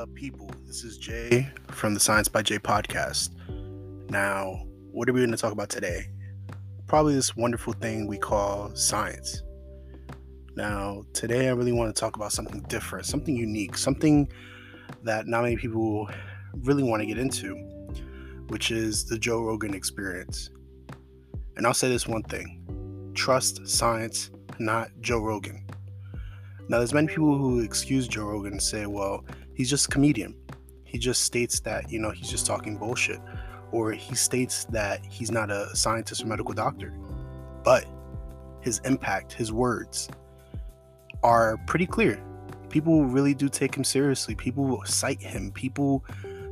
up, people? This is Jae from the Science by Jae podcast. Now, what are we going to talk about today? Probably this wonderful thing we call science. Now, today I really want to talk about something different, something unique, something that not many people really want to get into, which is the Joe Rogan experience. And I'll say this one thing trust science, not Joe Rogan. Now, there's many people who excuse Joe Rogan and say, well, he's just a comedian. He just states that, you know, he's just talking bullshit. Or he states that he's not a scientist or medical doctor. But his impact, his words, are pretty clear. People really do take him seriously. People cite him. People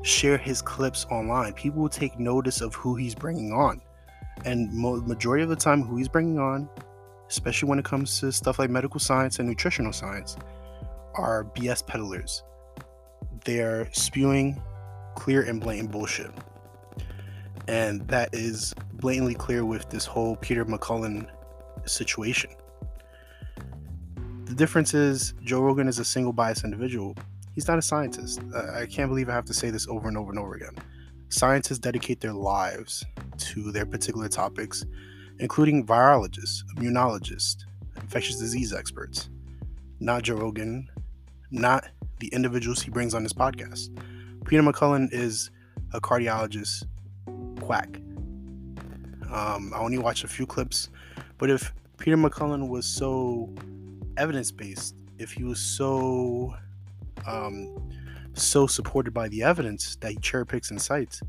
share his clips online. People take notice of who he's bringing on. And mo- majority of the time, who he's bringing on, especially when it comes to stuff like medical science and nutritional science, are BS peddlers. They're spewing clear and blatant bullshit. And that is blatantly clear with this whole Peter McCullough situation. The difference is Joe Rogan is a single biased individual. He's not a scientist. I can't believe I have to say this over and over and over again. Scientists dedicate their lives to their particular topics, including virologists, immunologists, infectious disease experts. Not Joe Rogan, not the individuals he brings on his podcast. Peter McCullough is a cardiologist quack. Um, I only watched a few clips, but if Peter McCullough was so evidence based, if he was so um, so supported by the evidence that he cherry picks and cites,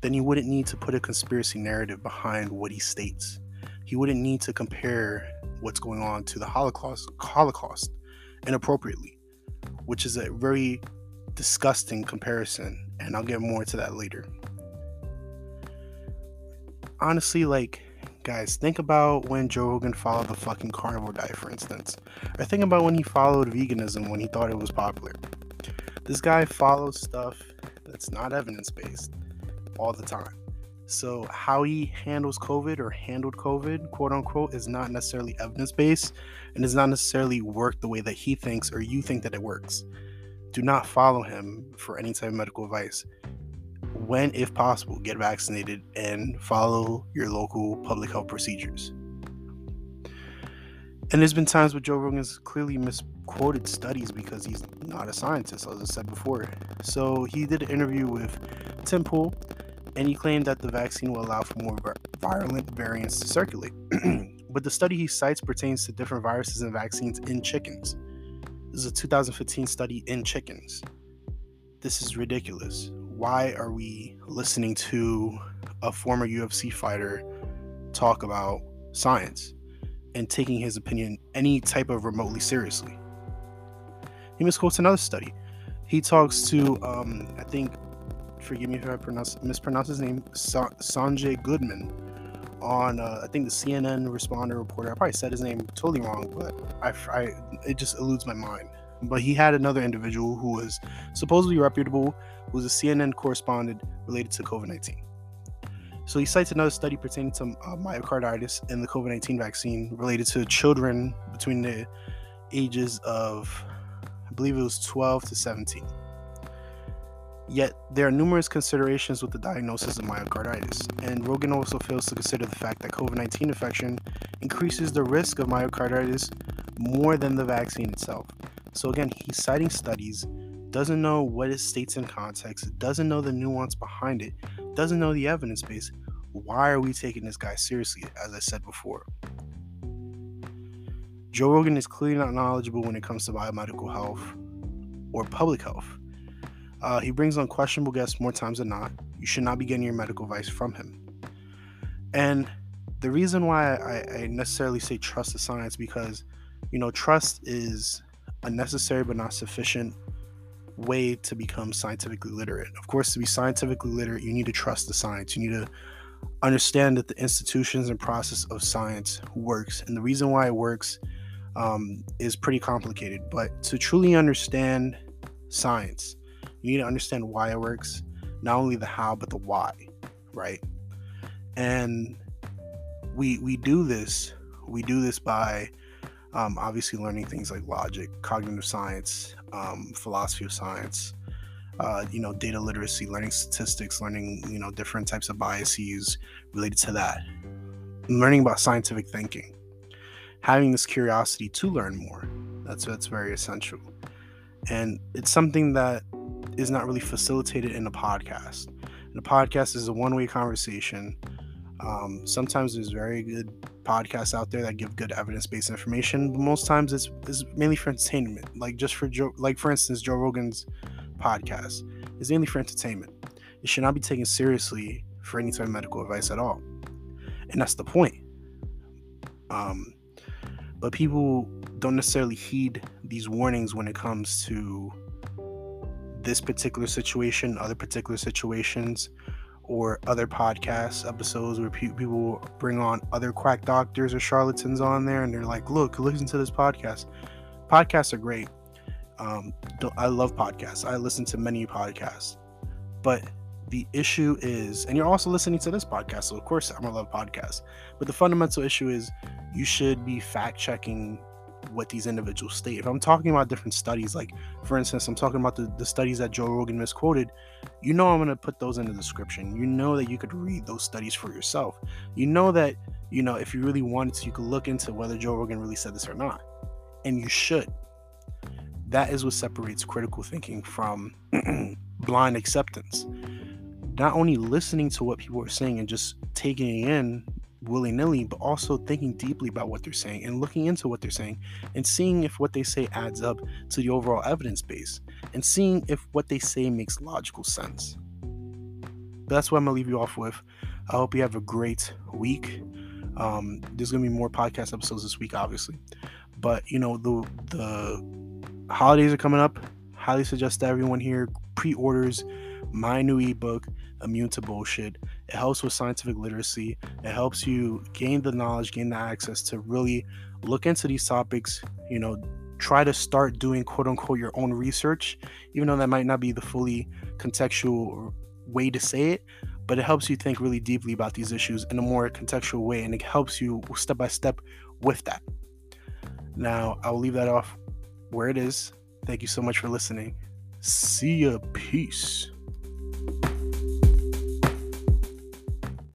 then he wouldn't need to put a conspiracy narrative behind what he states. He wouldn't need to compare what's going on to the Holocaust, Holocaust inappropriately, which is a very disgusting comparison, and I'll get more to that later. Honestly, like Guys, think about when Joe Rogan followed the fucking carnivore diet, for instance. Or think about when he followed veganism when he thought it was popular. This guy follows stuff that's not evidence based all the time. So, how he handles COVID or handled COVID, quote unquote, is not necessarily evidence based and does not necessarily work the way that he thinks or you think that it works. Do not follow him for any type of medical advice when, if possible, get vaccinated and follow your local public health procedures. And there's been times where Joe Rogan's clearly misquoted studies because he's not a scientist, as I said before. So he did an interview with Tim Pool, and he claimed that the vaccine will allow for more virulent variants to circulate. but the study he cites pertains to different viruses and vaccines in chickens. This is a 2015 study in chickens. This is ridiculous why are we listening to a former UFC fighter talk about science and taking his opinion any type of remotely seriously? He misquotes another study. He talks to, um, I think, forgive me if I pronounce, mispronounce his name, Sa- Sanjay Goodman on, uh, I think, the CNN responder reporter. I probably said his name totally wrong, but I, I, it just eludes my mind. But he had another individual who was supposedly reputable, who was a CNN correspondent related to COVID 19. So he cites another study pertaining to uh, myocarditis and the COVID 19 vaccine related to children between the ages of, I believe it was 12 to 17. Yet, there are numerous considerations with the diagnosis of myocarditis, and Rogan also fails to consider the fact that COVID 19 infection increases the risk of myocarditis more than the vaccine itself. So again, he's citing studies, doesn't know what it states in context, doesn't know the nuance behind it, doesn't know the evidence base. Why are we taking this guy seriously, as I said before? Joe Rogan is clearly not knowledgeable when it comes to biomedical health or public health. Uh, he brings on questionable guests more times than not. You should not be getting your medical advice from him. And the reason why I, I necessarily say trust the science because, you know, trust is a necessary but not sufficient way to become scientifically literate. Of course, to be scientifically literate, you need to trust the science. You need to understand that the institutions and process of science works. And the reason why it works um, is pretty complicated. But to truly understand science, you need to understand why it works, not only the how, but the why, right? And we we do this. We do this by um, obviously, learning things like logic, cognitive science, um, philosophy of science, uh, you know, data literacy, learning statistics, learning, you know, different types of biases related to that, learning about scientific thinking, having this curiosity to learn more. That's that's very essential, and it's something that is not really facilitated in a podcast. And a podcast is a one-way conversation. Um, sometimes there's very good podcasts out there that give good evidence-based information, but most times it's, it's mainly for entertainment. Like just for Joe, like for instance, Joe Rogan's podcast is mainly for entertainment. It should not be taken seriously for any type of medical advice at all. And that's the point. Um, but people don't necessarily heed these warnings when it comes to this particular situation, other particular situations, or other podcast episodes where people bring on other quack doctors or charlatans on there and they're like, look, listen to this podcast. Podcasts are great. Um, I love podcasts. I listen to many podcasts, but the issue is, and you're also listening to this podcast, so of course I'm gonna love podcasts. But the fundamental issue is, you should be fact checking what these individuals state. If I'm talking about different studies, like for instance, I'm talking about the, the studies that Joe Rogan misquoted, you know I'm gonna put those in the description. You know that you could read those studies for yourself. You know that, you know, if you really wanted to, you could look into whether Joe Rogan really said this or not. And you should that is what separates critical thinking from blind acceptance. Not only listening to what people are saying and just taking it in willy nilly, but also thinking deeply about what they're saying and looking into what they're saying and seeing if what they say adds up to the overall evidence base and seeing if what they say makes logical sense. That's what I'm gonna leave you off with. I hope you have a great week. Um, there's gonna be more podcast episodes this week, obviously, but you know the the holidays are coming up. Highly suggest that everyone here pre-orders my new ebook, Immune to Bullshit. It helps with scientific literacy. It helps you gain the knowledge, gain the access to really look into these topics. You know, try to start doing quote unquote your own research, even though that might not be the fully contextual way to say it. But it helps you think really deeply about these issues in a more contextual way, and it helps you step by step with that. Now, I'll leave that off where it is. Thank you so much for listening. See ya. Peace.